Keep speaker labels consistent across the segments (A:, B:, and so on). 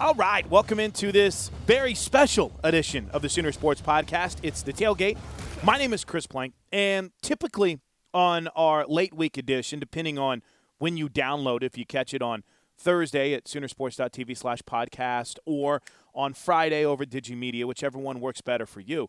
A: All right, welcome into this very special edition of the Sooner Sports Podcast. It's the tailgate. My name is Chris Plank, and typically on our late week edition, depending on when you download, if you catch it on Thursday at Soonersports.tv slash podcast or on Friday over at Digimedia, whichever one works better for you.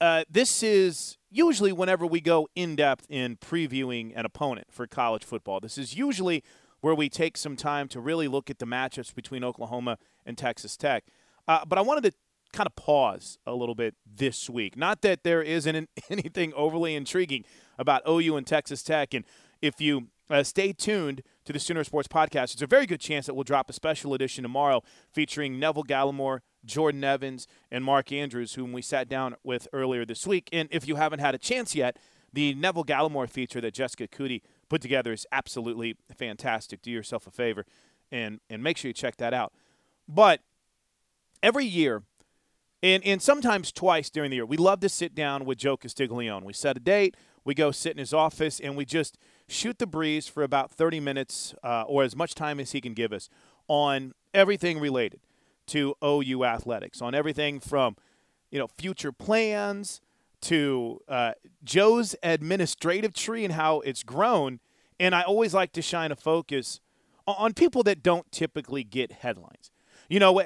A: Uh, this is usually whenever we go in depth in previewing an opponent for college football. This is usually where we take some time to really look at the matchups between Oklahoma and Texas Tech. Uh, but I wanted to kind of pause a little bit this week. Not that there isn't anything overly intriguing about OU and Texas Tech. And if you uh, stay tuned to the Sooner Sports Podcast, it's a very good chance that we'll drop a special edition tomorrow featuring Neville Gallimore, Jordan Evans, and Mark Andrews, whom we sat down with earlier this week. And if you haven't had a chance yet, the Neville Gallimore feature that Jessica Cootie put together is absolutely fantastic. Do yourself a favor and, and make sure you check that out. But every year, and, and sometimes twice during the year, we love to sit down with Joe Castiglione. We set a date, we go sit in his office, and we just shoot the breeze for about 30 minutes uh, or as much time as he can give us on everything related to OU athletics, on everything from you know future plans to uh, Joe's administrative tree and how it's grown. And I always like to shine a focus on people that don't typically get headlines. You know,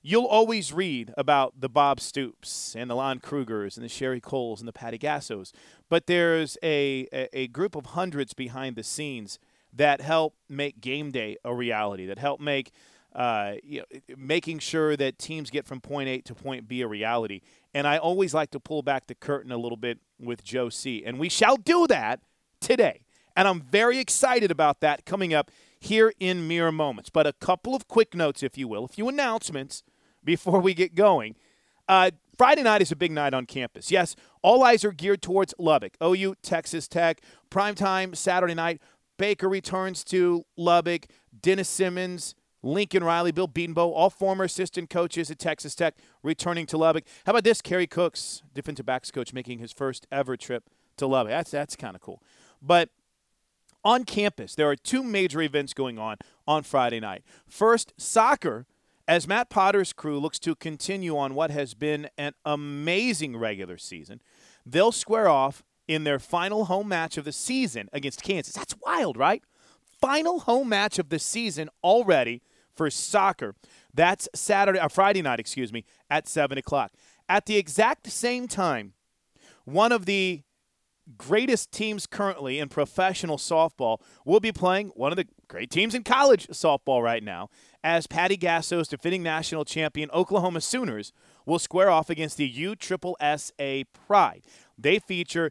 A: you'll always read about the Bob Stoops and the Lon Krugers and the Sherri Coales and the Patty Gassos, but there's a, a, group of hundreds behind the scenes that help make game day a reality, that help make uh, you know, making sure that teams get from point A to point B a reality. And I always like to pull back the curtain a little bit with Joe C. And we shall do that today. And I'm very excited about that coming up here in mere moments. But a couple of quick notes, if you will, a few announcements before we get going. Uh, Friday night is a big night on campus. Yes, all eyes are geared towards Lubbock. OU, Texas Tech, primetime Saturday night. Baker returns to Lubbock. Dennis Simmons, Lincoln Riley, Bill Bedenbaugh, all former assistant coaches at Texas Tech, returning to Lubbock. How about this? Kerry Cooks, defensive backs coach, making his first ever trip to Lubbock. That's that's kind of cool. But on campus, there are two major events going on on Friday night. First, soccer as Matt Potter's crew looks to continue on what has been an amazing regular season, they'll square off in their final home match of the season against Kansas. That's wild, right? Final home match of the season already for soccer. That's Saturday uh, Friday night, excuse me, at seven o'clock. At the exact same time, one of the greatest teams currently in professional softball will be playing one of the great teams in college softball right now as Patty Gasso's defending national champion Oklahoma Sooners will square off against the USSSA Pride. They feature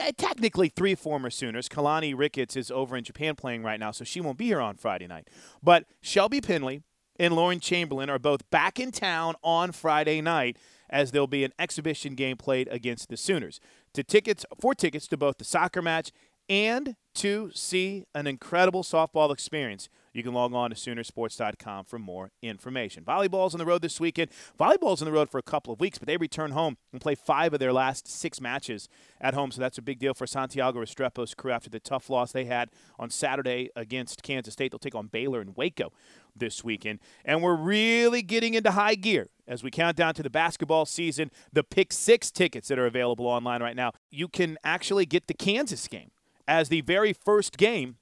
A: uh, technically three former Sooners. Keilani Ricketts is over in Japan playing right now, so she won't be here on Friday night. But Shelby Pendley and Lauren Chamberlain are both back in town on Friday night as there'll be an exhibition game played against the Sooners. To tickets for tickets to both the soccer match and to see an incredible softball experience, you can log on to Soonersports.com for more information. Volleyball's on the road this weekend. Volleyball's on the road for a couple of weeks, but they return home and play five of their last six matches at home. So that's a big deal for Santiago Restrepo's crew after the tough loss they had on Saturday against Kansas State. They'll take on Baylor and Waco this weekend. And we're really getting into high gear as we count down to the basketball season. The Pick Six tickets that are available online right now, you can actually get the Kansas game as the very first game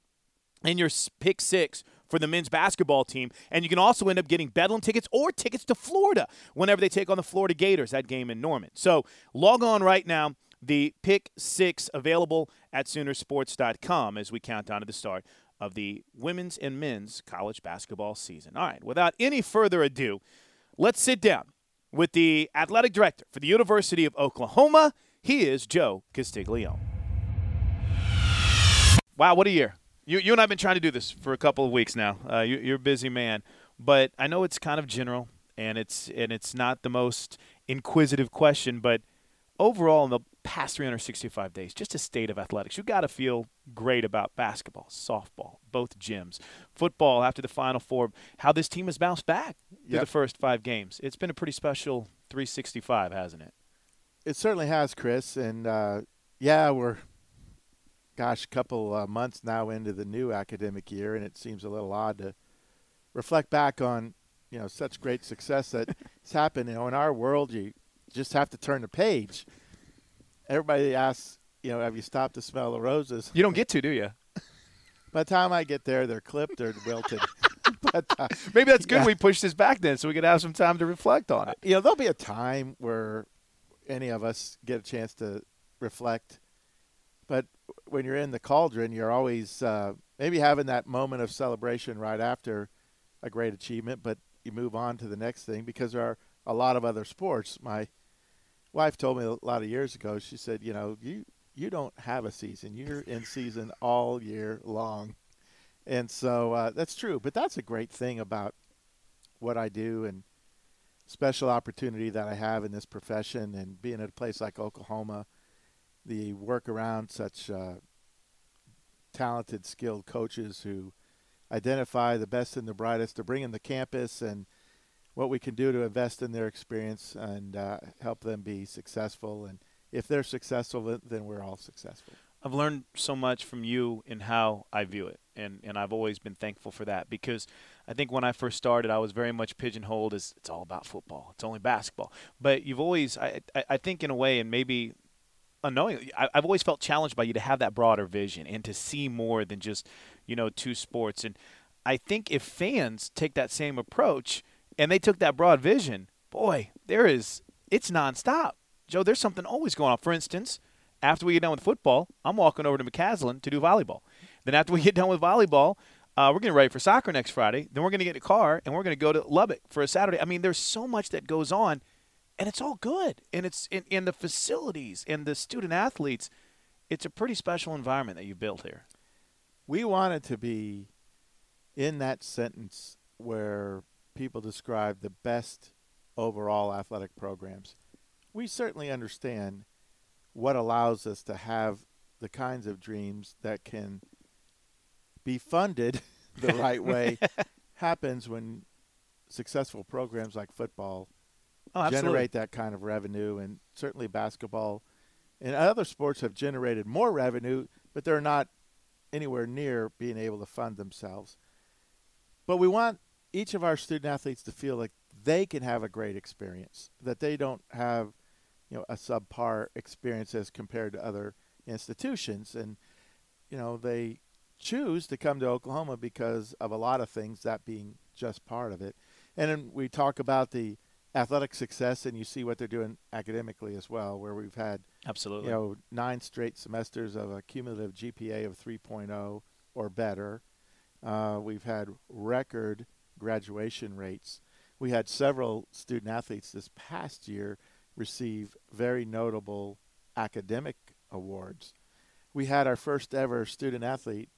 A: in your Pick Six for the men's basketball team. And you can also end up getting Bedlam tickets or tickets to Florida whenever they take on the Florida Gators, that game in Norman. So log on right now. The Pick Six available at Soonersports.com as we count down to the start of the women's and men's college basketball season. All right, without any further ado, let's sit down with the athletic director for the University of Oklahoma. He is Joe Castiglione. Wow, what a year. You, you and I have been trying to do this for a couple of weeks now. Uh, you, you're a busy man, but I know it's kind of general and it's and it's not the most inquisitive question, but overall in the past 365 days, just a state of athletics. You got to feel great about basketball, softball, both gyms, football after the Final Four. How this team has bounced back yep. through the first five games. It's been a pretty special 365, hasn't it?
B: It certainly has, Chris. And uh, yeah, we're gosh, a couple uh, months now into the new academic year, and it seems a little odd to reflect back on you know such great success that has happened. You know, in our world, you just have to turn the page. Everybody asks, you know, have you stopped to smell the roses?
A: You don't get to, do you?
B: By the time I get there, they're clipped or wilted.
A: but uh, maybe that's good. Yeah. We push this back then, so we could have some time to reflect on it.
B: You know, there'll be a time where any of us get a chance to reflect. But when you're in the cauldron, you're always uh, maybe having that moment of celebration right after a great achievement, but you move on to the next thing because there are a lot of other sports. My wife told me a lot of years ago. She said, you know, you you don't have a season. You're in season all year long, and so uh, that's true. But that's a great thing about what I do and special opportunity that I have in this profession and being at a place like Oklahoma, the work around such uh, talented, skilled coaches who identify the best and the brightest to bring in the campus and what we can do to invest in their experience and uh, help them be successful. And if they're successful, then we're all successful.
A: I've learned so much from you in how I view it, and, and I've always been thankful for that because I think when I first started, I was very much pigeonholed as it's all about football, it's only basketball. But you've always, I, I, I think, in a way, and maybe unknowingly, I, I've always felt challenged by you to have that broader vision and to see more than just, you know, two sports. And I think if fans take that same approach and they took that broad vision, boy, there is, it's nonstop. Joe, there's something always going on. For instance, after we get done with football, I'm walking over to McCaslin to do volleyball. Then after we get done with volleyball, uh, we're getting ready for soccer next Friday. Then we're going to get a car and we're going to go to Lubbock for a Saturday. I mean, there's so much that goes on and it's all good. And it's in, in the facilities and the student athletes. It's a pretty special environment that you built here.
B: We wanted to be in that sentence where people describe the best overall athletic programs. We certainly understand what allows us to have the kinds of dreams that can be funded the right way happens when successful programs like football oh, generate that kind of revenue, and certainly basketball and other sports have generated more revenue, but they're not anywhere near being able to fund themselves. But we want each of our student athletes to feel like they can have a great experience, that they don't have, you know, a subpar experience as compared to other institutions, and you know they choose to come to Oklahoma because of a lot of things, that being just part of it. And then we talk about the athletic success, and you see what they're doing academically as well, where we've had
A: absolutely
B: you know nine straight semesters of a cumulative GPA of 3.0 or better. Uh, we've had record graduation rates. We had several student athletes this past year receive very notable academic awards. We had our first ever student athlete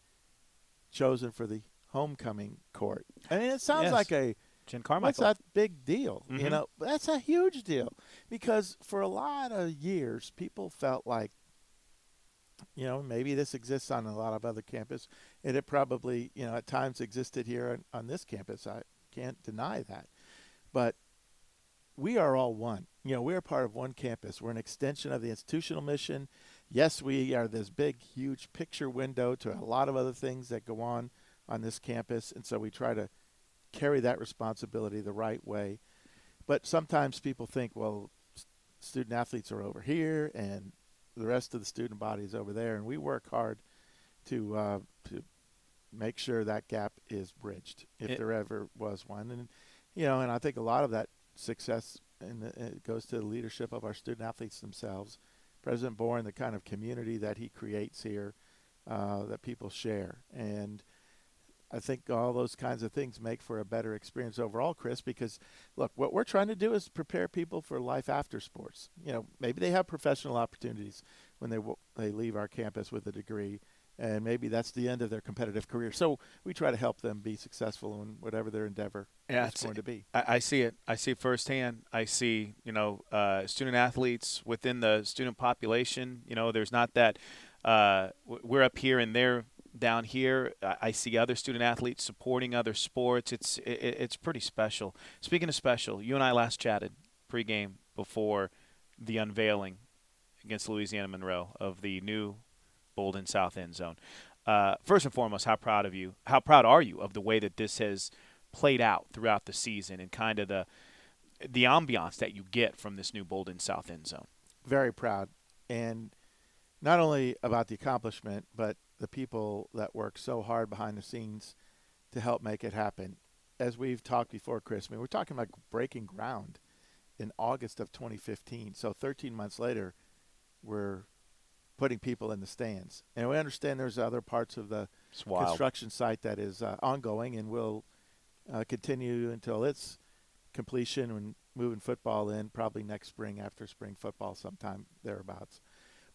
B: chosen for the homecoming court. I mean, it sounds yes. like a
A: Jen Carmichael.
B: What's that big deal? Mm-hmm. You know, that's a huge deal because for a lot of years, people felt like, you know, maybe this exists on a lot of other campuses, and it probably, you know, at times existed here on, on this campus. I can't deny that, but we are all one. You know, we're part of one campus. We're an extension of the institutional mission. Yes, we are this big, huge picture window to a lot of other things that go on on this campus, and so we try to carry that responsibility the right way. But sometimes people think, well, student athletes are over here and the rest of the student body is over there, and we work hard to uh, to make sure that gap is bridged if it, there ever was one. And you know, and I think a lot of that success and it goes to the leadership of our student athletes themselves. President Boren, the kind of community that he creates here, uh, that people share, and I think all those kinds of things make for a better experience overall, Chris. Because look, what we're trying to do is prepare people for life after sports. You know, maybe they have professional opportunities when they w- they leave our campus with a degree, and maybe that's the end of their competitive career. So we try to help them be successful in whatever their endeavor
A: yeah,
B: is going to be.
A: I, I, see it. I see it firsthand. I see, you know, uh, student athletes within the student population. You know, there's not that uh, we're up here and they're down here. I see other student athletes supporting other sports. It's it, it's pretty special. Speaking of special, you and I last chatted pregame before the unveiling against Louisiana Monroe of the new Bolden South End Zone. Uh, first and foremost, how proud of you? How proud are you of the way that this has played out throughout the season and kind of the the ambiance that you get from this new Bolden South End Zone?
B: Very proud, and not only about the accomplishment, but the people that work so hard behind the scenes to help make it happen. As we've talked before, Chris, I mean, we're talking about breaking ground in August of 2015. So 13 months later, we're putting people in the stands. And we understand there's other parts of the construction site that is uh, ongoing and will uh, continue until its completion and moving football in probably next spring after spring football sometime thereabouts.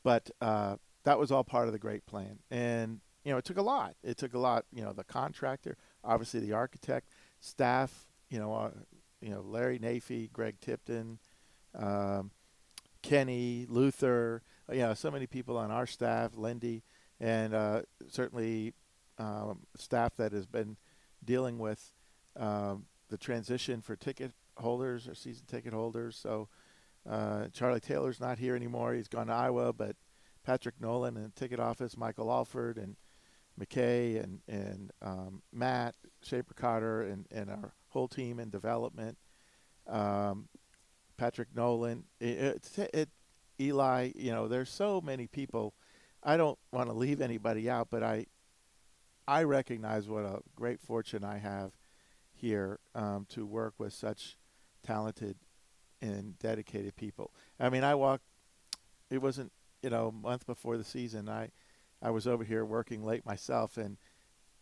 B: But uh, that was all part of the great plan. And, you know, it took a lot. It took a lot, you know, the contractor, obviously the architect, staff, you know, uh, you know, Larry Naifeh, Greg Tipton, um, Kenny, Luther, you know, so many people on our staff, Lindy, and uh, certainly um, staff that has been dealing with um, the transition for ticket holders or season ticket holders. So uh, Charlie Taylor's not here anymore. He's gone to Iowa, but Patrick Nolan in the ticket office, Michael Alford and McKay and and um, Matt Shaper Cotter and, and our whole team in development. Um, Patrick Nolan, it, it, it, Eli, you know, there's so many people. I don't want to leave anybody out, but I I recognize what a great fortune I have here um, to work with such talented and dedicated people. I mean, I walked. It wasn't you know, a month before the season, I I was over here working late myself, and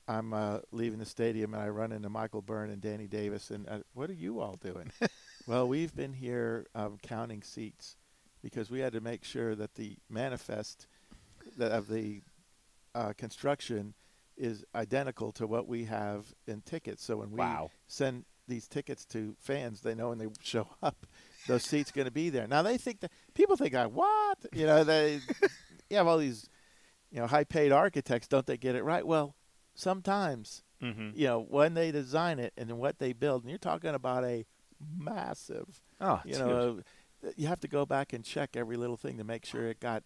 B: I'm uh, leaving the stadium, and I run into Michael Byrne and Danny Davis, and uh, what are you all doing? well, we've been here um, counting seats because we had to make sure that the manifest that of the uh, construction is identical to what we have in tickets. So when we
A: wow.
B: send these tickets to fans, they know when they show up those seats going to be there. Now they think that people think, "I what?" You know, they you have all these, you know, high-paid architects. Don't they get it right? Well, sometimes, mm-hmm. you know, when they design it and what they build, and you're talking about a massive,
A: oh,
B: you know, you have to go back and check every little thing to make sure it got,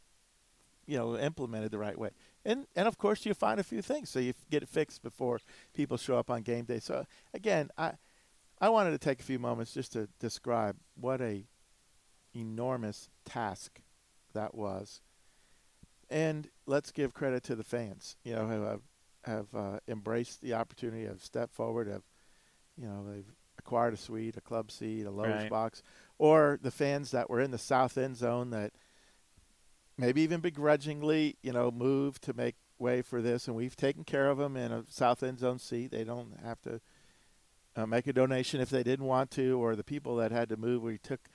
B: you know, implemented the right way. And and of course you find a few things, so you get it fixed before people show up on game day. So again, I I wanted to take a few moments just to describe what a enormous task that was. And let's give credit to the fans, you know, who have, have uh, embraced the opportunity, have stepped forward, have, you know, they've acquired a suite, a club seat, a loge right. box, or the fans that were in the south end zone that maybe even begrudgingly, you know, moved to make way for this, and we've taken care of them in a south end zone seat. They don't have to – uh, make a donation if they didn't want to, or the people that had to move. We took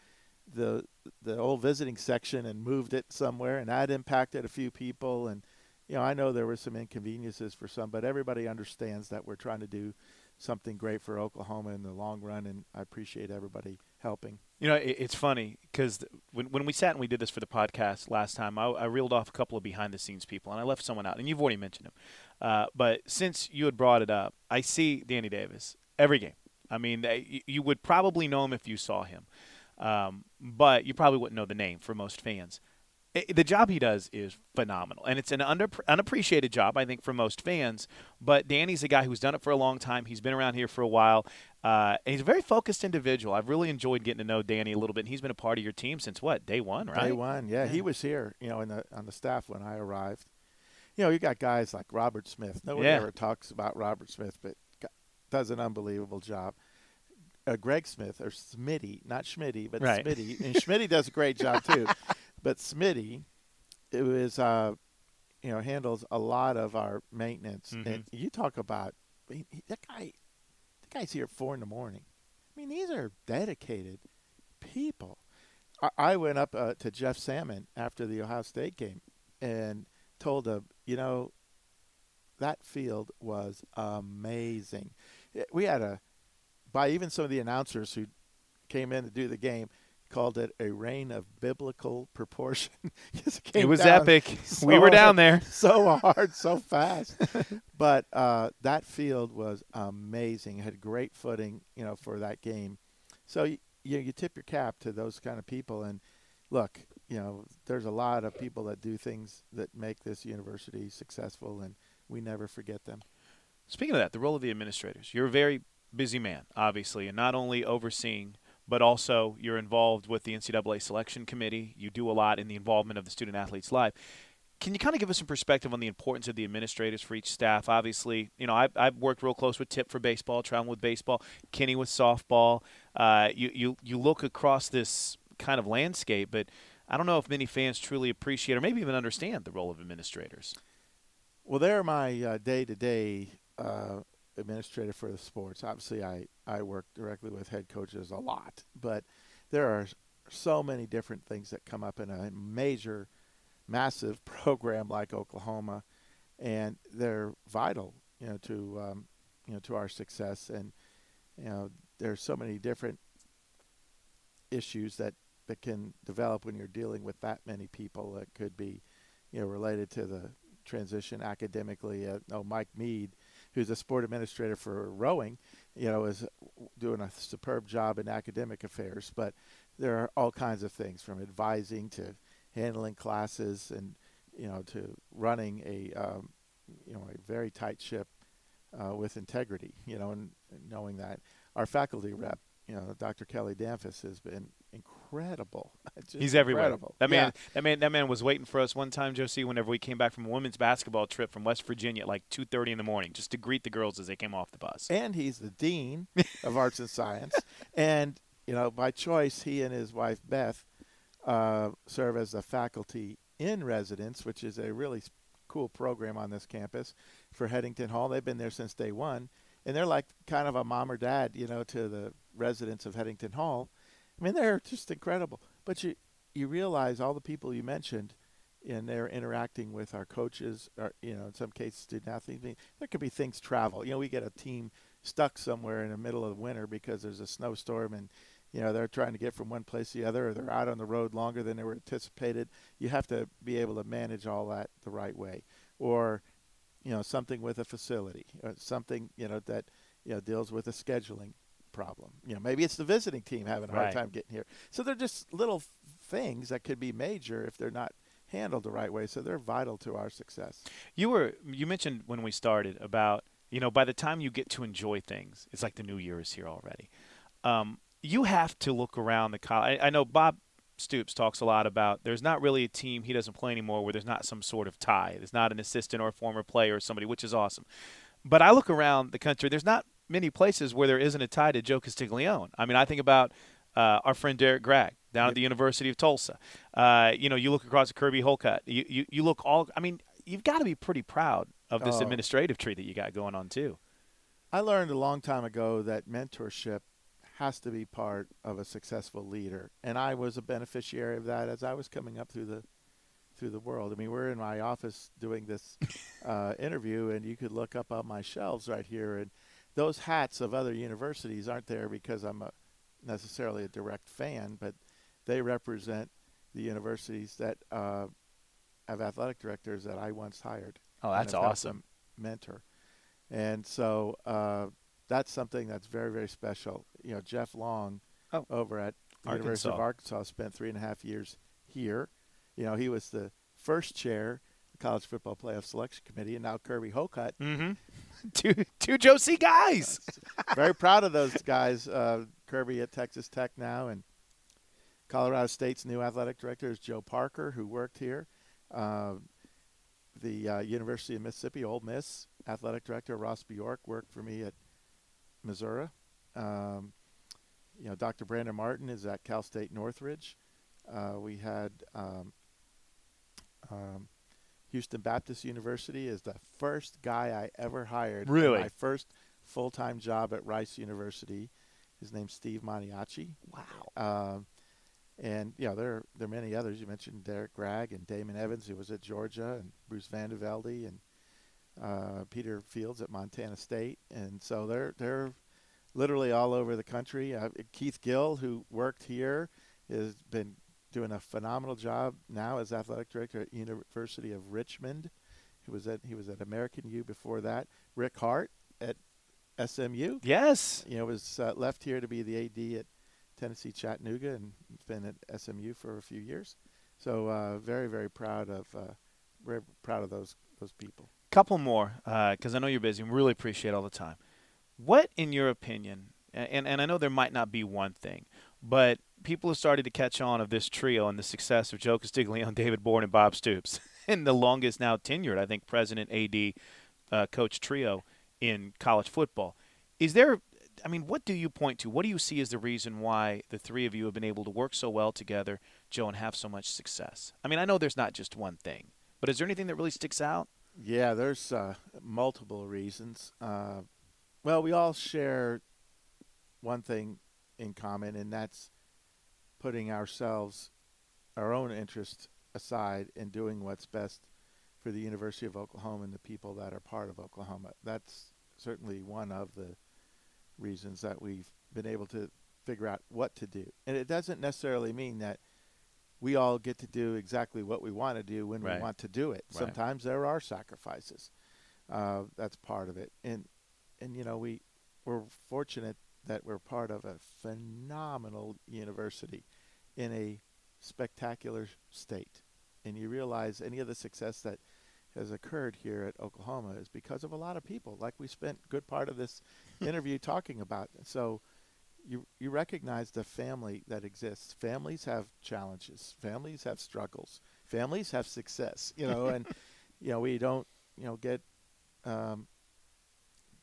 B: the the old visiting section and moved it somewhere, and that impacted a few people. And you know, I know there were some inconveniences for some, but everybody understands that we're trying to do something great for Oklahoma in the long run, and I appreciate everybody helping.
A: You know, it, it's funny because when when we sat and we did this for the podcast last time, I, I reeled off a couple of behind the scenes people, and I left someone out, and you've already mentioned him. Uh, but since you had brought it up, I see Danny Davis every game. I mean, you would probably know him if you saw him, um, but you probably wouldn't know the name for most fans. It, the job he does is phenomenal, and it's an under, unappreciated job, I think, for most fans. But Danny's a guy who's done it for a long time. He's been around here for a while. Uh, and he's a very focused individual. I've really enjoyed getting to know Danny a little bit. And he's been a part of your team since what day one, right?
B: Day one, yeah. yeah. He was here, you know, in the on the staff when I arrived. You know, you got guys like Robert Smith. Nobody yeah. ever talks about Robert Smith, but does an unbelievable job. Uh, Greg Smith or Smitty, not Schmitty, but right. Smitty, and Schmitty does a great job too. But Smitty, it was uh, you know handles a lot of our maintenance. Mm-hmm. And you talk about he, that guy. The guy's here at four in the morning. I mean, these are dedicated people. I, I went up uh, to Jeff Salmon after the Ohio State game and told him, you know, that field was amazing. We had a, by even some of the announcers who came in to do the game, called it a reign of biblical proportion. Just
A: It was epic.
B: so
A: we were down
B: hard,
A: there.
B: so hard, so fast. but uh, that field was amazing. It had great footing, you know, for that game. So you, you you tip your cap to those kind of people. And look, you know, there's a lot of people that do things that make this university successful, and we never forget them.
A: Speaking of that, the role of the administrators. You're a very busy man, obviously, and not only overseeing, but also you're involved with the NCAA selection committee. You do a lot in the involvement of the student athletes life. Can you kind of give us some perspective on the importance of the administrators for each staff? Obviously, you know, I've, I've worked real close with Tip for baseball, traveling with baseball, Kenny with softball. Uh, you, you, you look across this kind of landscape, but I don't know if many fans truly appreciate or maybe even understand the role of administrators.
B: Well, they're my uh, day-to-day uh, administrator for the sports. Obviously, I, I work directly with head coaches a lot, but there are so many different things that come up in a major, massive program like Oklahoma, and they're vital, you know, to um, you know to our success. And you know, there's so many different issues that that can develop when you're dealing with that many people. That could be, you know, related to the transition academically. Uh, oh, Mike Mead, who's a sport administrator for rowing, you know, is doing a superb job in academic affairs. But there are all kinds of things from advising to handling classes and you know to running a um, you know a very tight ship uh, with integrity. You know, and, knowing that our faculty rep, you know, Dr. Kelly Damphousse has been incredible. Just
A: He's everywhere.
B: incredible.
A: That
B: Yeah.
A: man, that man, that man was waiting for us one time, Joe C. Whenever we came back from a women's basketball trip from West Virginia at like two thirty in the morning, just to greet the girls as they came off the bus.
B: and he's the dean of arts and science. And you know, by choice, he and his wife Beth uh, serve as the faculty in residence, which is a really cool program on this campus for Headington Hall. They've been there since day one, and they're like kind of a mom or dad, you know, to the residents of Headington Hall. I mean, they're just incredible. But you you realize all the people you mentioned, and they're interacting with our coaches, or you know, in some cases, student athletes. I mean, there could be things travel. You know, we get a team stuck somewhere in the middle of the winter because there's a snowstorm and you know they're trying to get from one place to the other or they're out on the road longer than they were anticipated you have to be able to manage all that the right way or you know something with a facility or something you know that you know deals with a scheduling problem you know maybe it's the visiting team having a hard
A: Right.
B: time getting here so they're just little things that could be major if they're not handled the right way so they're vital to our success
A: You were you mentioned when we started about you know by the time you get to enjoy things, it's like the new year is here already. Um, you have to look around the college. I, I know Bob Stoops talks a lot about there's not really a team he doesn't play anymore where there's not some sort of tie. There's not an assistant or a former player or somebody, which is awesome. But I look around the country. There's not many places where there isn't a tie to Joe Castiglione. I mean, I think about uh, our friend Derrick Gragg down at the University of Tulsa. Uh, you know, you look across at Kirby Hocutt. You, you you look all. I mean, you've got to be pretty proud of this
B: Oh.
A: administrative tree that you got going on too.
B: I learned a long time ago that mentorship has to be part of a successful leader, and I was a beneficiary of that as I was coming up through the through the world. I mean, we're in my office doing this uh, interview, and you could look up on my shelves right here, and those hats of other universities aren't there because I'm a, necessarily a direct fan, but they represent the universities that uh, have athletic directors that I once hired.
A: Oh, that's awesome.
B: Mentor, and so uh, that's something that's very very special. You know, Jeff Long
A: Oh.
B: over at the University of
A: Arkansas.
B: Arkansas spent three and a half years here. You know, he was the first chair of the College Football Playoff Selection Committee, and now Kirby Hocutt.
A: Mm-hmm. two two Joe C guys.
B: very proud of those guys. Uh, Kirby at Texas Tech now, and Colorado State's new athletic director is Joe Parker, who worked here. Uh, the uh, University of Mississippi, Ole Miss athletic director Ross Bjork worked for me at Missouri. Um, you know, Dr. Brandon Martin is at Cal State Northridge. Uh, we had um, um, Houston Baptist University is the first guy I ever hired.
A: Really?
B: my first full-time job at Rice University. His name's Steve Moniaci.
A: Wow.
B: Um, and yeah, there there are many others. You mentioned Derrick Gragg and Damon Evans, who was at Georgia, and Bruce Vandevelde, and uh, Peter Fields at Montana State, and so they're they're literally all over the country. Uh, Keith Gill, who worked here, has been doing a phenomenal job now as athletic director at University of Richmond. He was at he was at American U before that. Rick Hart at SMU.
A: Yes.
B: You know, was uh, left here to be the AD at Tennessee Chattanooga and been at SMU for a few years. So uh, very very proud of uh, very proud of those those people.
A: Couple more because uh, I know you're busy. and really appreciate all the time. What, in your opinion, and, and I know there might not be one thing, but people have started to catch on of this trio and the success of Joe Castiglione, David Boren, and Bob Stoops, and the longest now tenured, I think, president, AD, uh, coach trio in college football. Is there, I mean, what do you point to? What do you see as the reason why the three of you have been able to work so well together, Joe, and have so much success? I mean, I know there's not just one thing, but is there anything that really sticks out?
B: Yeah, there's uh, multiple reasons. Uh, well, we all share one thing in common, and that's putting ourselves, our own interest aside, and doing what's best for the University of Oklahoma and the people that are part of Oklahoma. That's certainly one of the reasons that we've been able to figure out what to do. And it doesn't necessarily mean that we all get to do exactly what we want to do when
A: right.
B: we want to do it.
A: Right.
B: Sometimes there are sacrifices. Uh, that's part of it. And and you know we we're fortunate that we're part of a phenomenal university in a spectacular state. And you realize any of the success that has occurred here at Oklahoma is because of a lot of people, like we spent good part of this interview talking about. So you you recognize the family that exists. Families have challenges. Families have struggles. Families have success. You know, and you know we don't you know get um,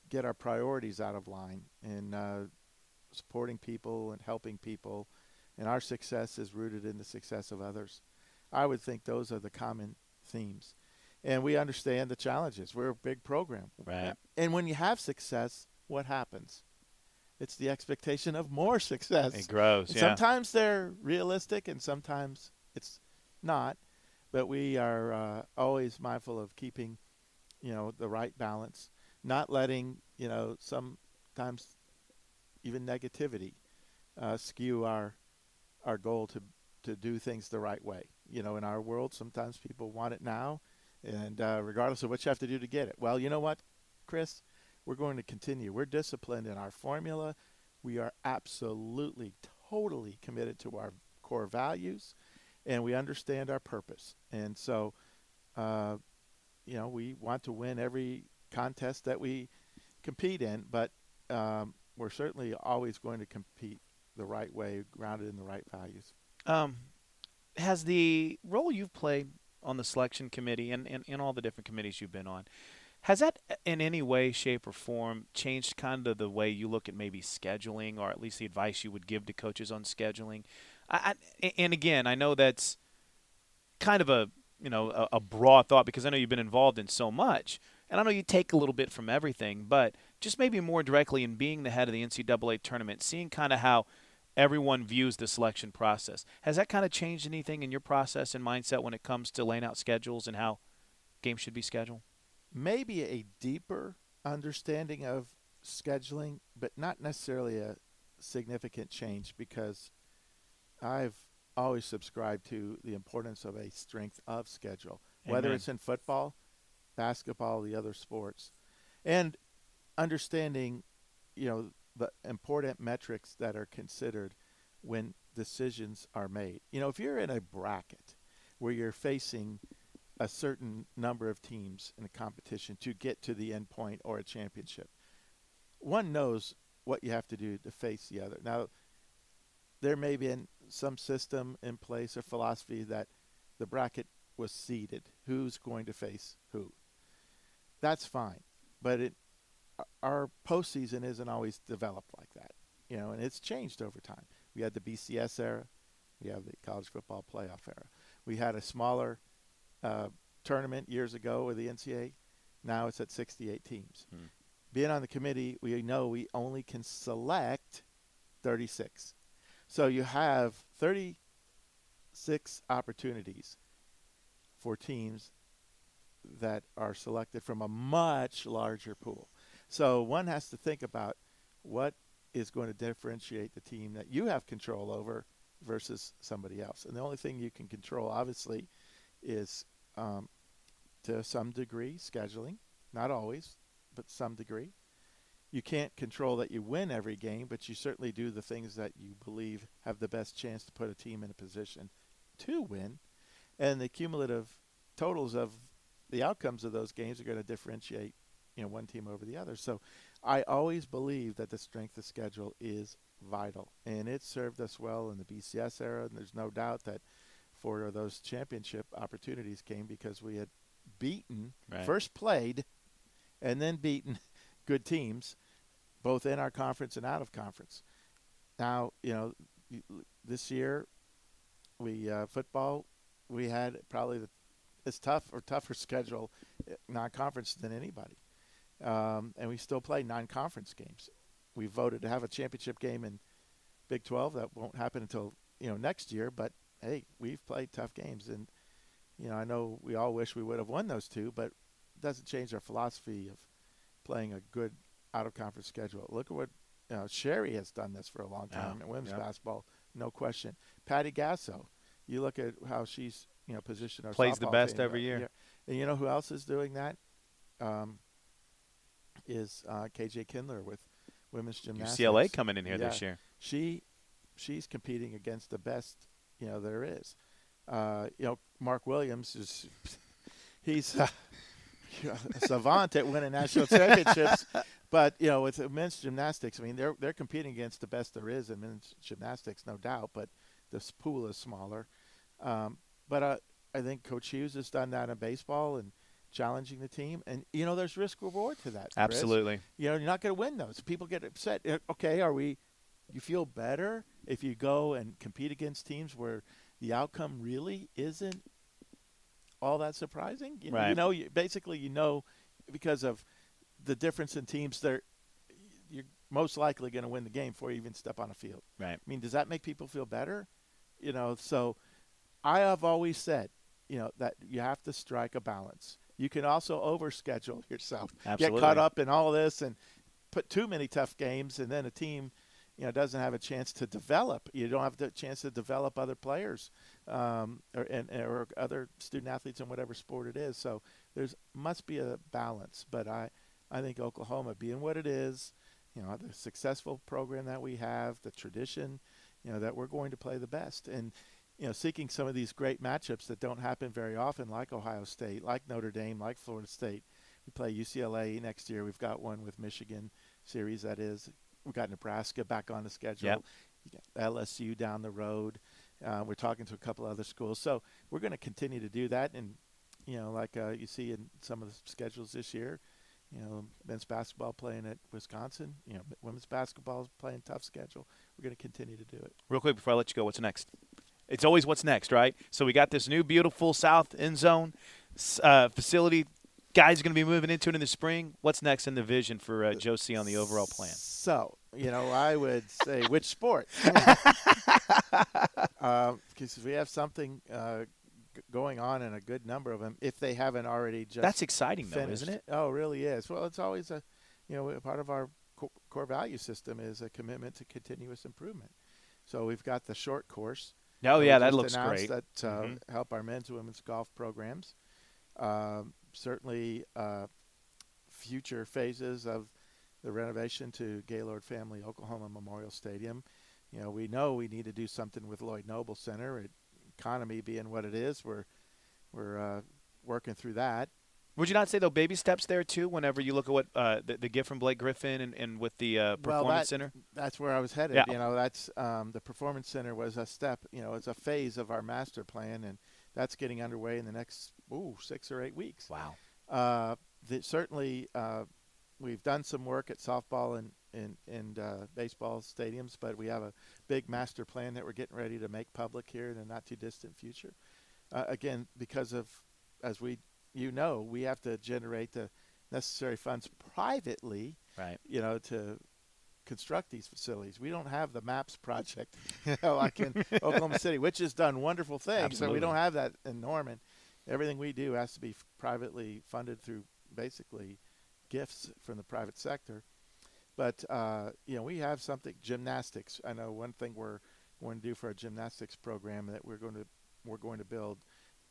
B: get our priorities out of line in uh, supporting people and helping people, and our success is rooted in the success of others. I would think those are the common themes. And we understand the challenges. We're a big program.
A: Right.
B: And when you have success, what happens? It's the expectation of more success.
A: It grows. Yeah.
B: Sometimes they're realistic and sometimes it's not. But we are uh, always mindful of keeping, you know, the right balance not letting you know sometimes even negativity uh, skew our our goal to to do things the right way. You know, in our world, sometimes people want it now, and uh, regardless of what you have to do to get it. Well, you know what, Chris, we're going to continue. We're disciplined in our formula. We are absolutely, totally committed to our core values, and we understand our purpose. And so, uh, you know, we want to win every contest that we compete in, but um, we're certainly always going to compete the right way, grounded in the right values.
A: Um, has the role you've played on the selection committee and, and, and all the different committees you've been on, has that in any way, shape, or form changed kind of the way you look at maybe scheduling or at least the advice you would give to coaches on scheduling? I, I, and again, I know that's kind of a you know a, a broad thought because I know you've been involved in so much. And I know you take a little bit from everything, but just maybe more directly in being the head of the NCAA tournament, seeing kind of how everyone views the selection process. Has that kind of changed anything in your process and mindset when it comes to laying out schedules and how games should be scheduled?
B: Maybe a deeper understanding of scheduling, but not necessarily a significant change because I've always subscribed to the importance of a strength of schedule,
A: Amen.
B: whether it's in football, basketball, the other sports, and understanding, you know, the important metrics that are considered when decisions are made. You know, if you're in a bracket where you're facing a certain number of teams in a competition to get to the end point or a championship, one knows what you have to do to face the other. Now, there may be some system in place or philosophy that the bracket was seeded. Who's going to face? That's fine. But it our postseason isn't always developed like that, you know, and it's changed over time. We had the BCS era, we have the college football playoff era. We had a smaller uh, tournament years ago with the NCAA. Now it's at 68 teams. Hmm. Being on the committee, we know we only can select 36. So you have 36 opportunities for teams that are selected from a much larger pool. So one has to think about what is going to differentiate the team that you have control over versus somebody else. And the only thing you can control, obviously, is um, to some degree scheduling. Not always, but some degree. You can't control that you win every game, but you certainly do the things that you believe have the best chance to put a team in a position to win. And the cumulative totals of the outcomes of those games are going to differentiate, you know, one team over the other. So I always believe that the strength of schedule is vital, and it served us well in the BCS era. And there's no doubt that four of those championship opportunities came because we had beaten,
A: Right.
B: first played, and then beaten good teams, both in our conference and out of conference. Now, you know, this year, we uh, football, we had probably the as tough or tougher schedule uh, non-conference than anybody, um, and we still play non-conference games. We voted to have a championship game in Big 12. That won't happen until you know next year. But hey, we've played tough games, and you know I know we all wish we would have won those two, but it doesn't change our philosophy of playing a good out-of-conference schedule. Look at what you know, Sherri has done this for a long time
A: Yeah,
B: in women's
A: yeah.
B: basketball, no question. Patty Gasso, you look at how she's you know positioned our
A: Plays the best
B: team.
A: every year.
B: Yeah. And you know who else is doing that? Um, is uh, KJ Kindler with women's gymnastics.
A: UCLA coming in here this year.
B: She she's competing against the best you know there is. Uh, you know Mark Williams is he's uh, a savant at winning national championships. But you know, with men's gymnastics, I mean, they're they're competing against the best there is in men's gymnastics, no doubt. But this pool is smaller. Um, but uh, I think Coach Hughes has done that in baseball and challenging the team. And you know, there's risk reward to that. Chris.
A: Absolutely.
B: You know, you're not going to win those. People get upset. Okay, are we? You feel better if you go and compete against teams where the outcome really isn't all that surprising. You know, you
A: Right.
B: know you, basically you know because of the difference in teams. They're you're most likely going to win the game before you even step on a field.
A: Right.
B: I mean, does that make people feel better? You know, so I have always said, you know, that you have to strike a balance. You can also overschedule yourself,
A: Absolutely.
B: get caught up in all this, and put too many tough games, and then a team, you know, doesn't have a chance to develop. You don't have the chance to develop other players, um, or and or other student athletes in whatever sport it is. So there's must be a balance. But I, I think Oklahoma, being what it is, you know, the successful program that we have, the tradition, you know, that we're going to play the best. And, you know, seeking some of these great matchups that don't happen very often, like Ohio State, like Notre Dame, like Florida State. We play UCLA next year. We've got one with Michigan series, that is. We've got Nebraska back on the schedule.
A: Yep.
B: LSU down the road. Uh, we're talking to a couple other schools. So we're going to continue to do that. And, you know, like uh, you see in some of the schedules this year, you know, men's basketball playing at Wisconsin. You know, women's basketball is playing tough schedule. We're going to continue to do it.
A: Real quick before I let you go, what's next? It's always what's next, right? So we got this new beautiful south end zone uh, facility. Guys are going to be moving into it in the spring. What's next in the vision for uh, Joe C on the overall plan?
B: So, you know, I would say which sport? Because we have something uh, g- going on in a good number of them, if they haven't already just
A: That's exciting, though, isn't it?
B: Oh, it really is. Well, it's always a, you know, part of our co- core value system is a commitment to continuous improvement. So we've got the short course.
A: Oh
B: we
A: yeah, that looks great.
B: That uh,
A: Mhm.
B: help our men's and women's golf programs. Um, certainly, uh, future phases of the renovation to Gaylord Family Oklahoma Memorial Stadium. You know, we know we need to do something with Lloyd Noble Center. It, economy being what it is, we're we're uh, working through that.
A: Would you not say though baby steps there too? Whenever you look at what uh, the, the gift from Blake Griffin and, and with the uh,
B: Well,
A: performance
B: that-
A: center.
B: That's where I was headed.
A: Yeah.
B: You know, that's um, the performance center was a step. You know, it's a phase of our master plan, and that's getting underway in the next ooh six or eight weeks.
A: Wow.
B: Uh, the, certainly, uh, we've done some work at softball and and, and uh, baseball stadiums, but we have a big master plan that we're getting ready to make public here in the not too distant future. Uh, again, because of as we you know, we have to generate the necessary funds privately
A: Right.
B: you know, to construct these facilities. We don't have the MAPS project, like in Oklahoma City, which has done wonderful things. So we don't have that in Norman. everything we do has to be f- privately funded through basically gifts from the private sector. But uh, you know, we have something gymnastics. I know one thing we're going to do for our gymnastics program that we're going to we're going to build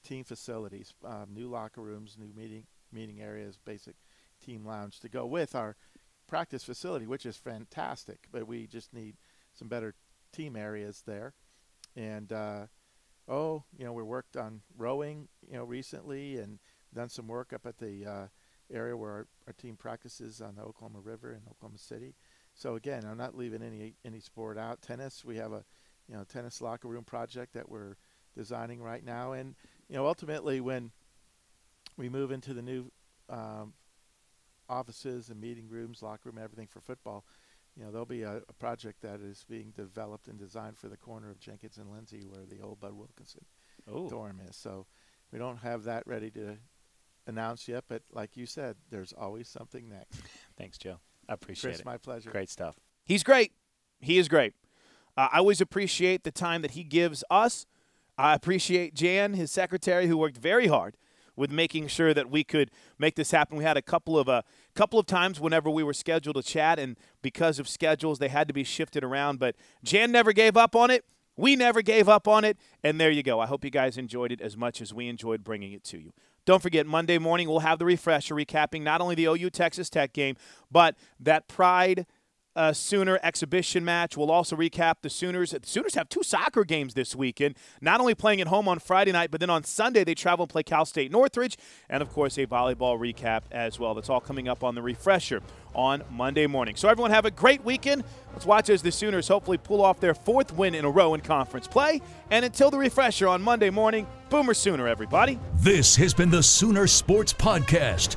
B: team facilities, um, new locker rooms, new meeting meeting areas, basic team lounge to go with our practice facility, which is fantastic. But we just need some better team areas there. And uh, oh, you know, we worked on rowing, you know, recently and done some work up at the uh, area where our, our team practices on the Oklahoma River in Oklahoma City. So again, I'm not leaving any any sport out. Tennis, we have a you know tennis locker room project that we're designing right now, and you know ultimately when we move into the new um, offices and meeting rooms, locker room, everything for football, you know there'll be a, a, project that is being developed and designed for the corner of Jenkins and Lindsey where the old Bud Wilkinson Ooh. dorm is. So we don't have that ready to announce yet, but like you said, there's always something next.
C: Thanks, Joe. I appreciate
B: Chris,
C: it.
B: my pleasure.
C: Great stuff.
A: He's great. He is great. Uh, I always appreciate the time that he gives us. I appreciate Jan, his secretary, who worked very hard with making sure that we could make this happen. We had a couple of a uh, couple of times whenever we were scheduled to chat, and because of schedules, they had to be shifted around. But Jan never gave up on it. We never gave up on it, and there you go. I hope you guys enjoyed it as much as we enjoyed bringing it to you. Don't forget, Monday morning we'll have the refresher recapping not only the OU Texas Tech game, but that Pride uh, Sooner exhibition match. We'll also recap the Sooners. The Sooners have two soccer games this weekend, not only playing at home on Friday night, but then on Sunday they travel and play Cal State Northridge, and of course a volleyball recap as well. That's all coming up on the refresher on Monday morning. So everyone have a great weekend. Let's watch as the Sooners hopefully pull off their fourth win in a row in conference play. And until the refresher on Monday morning, Boomer Sooner, everybody.
D: This has been the Sooner Sports Podcast.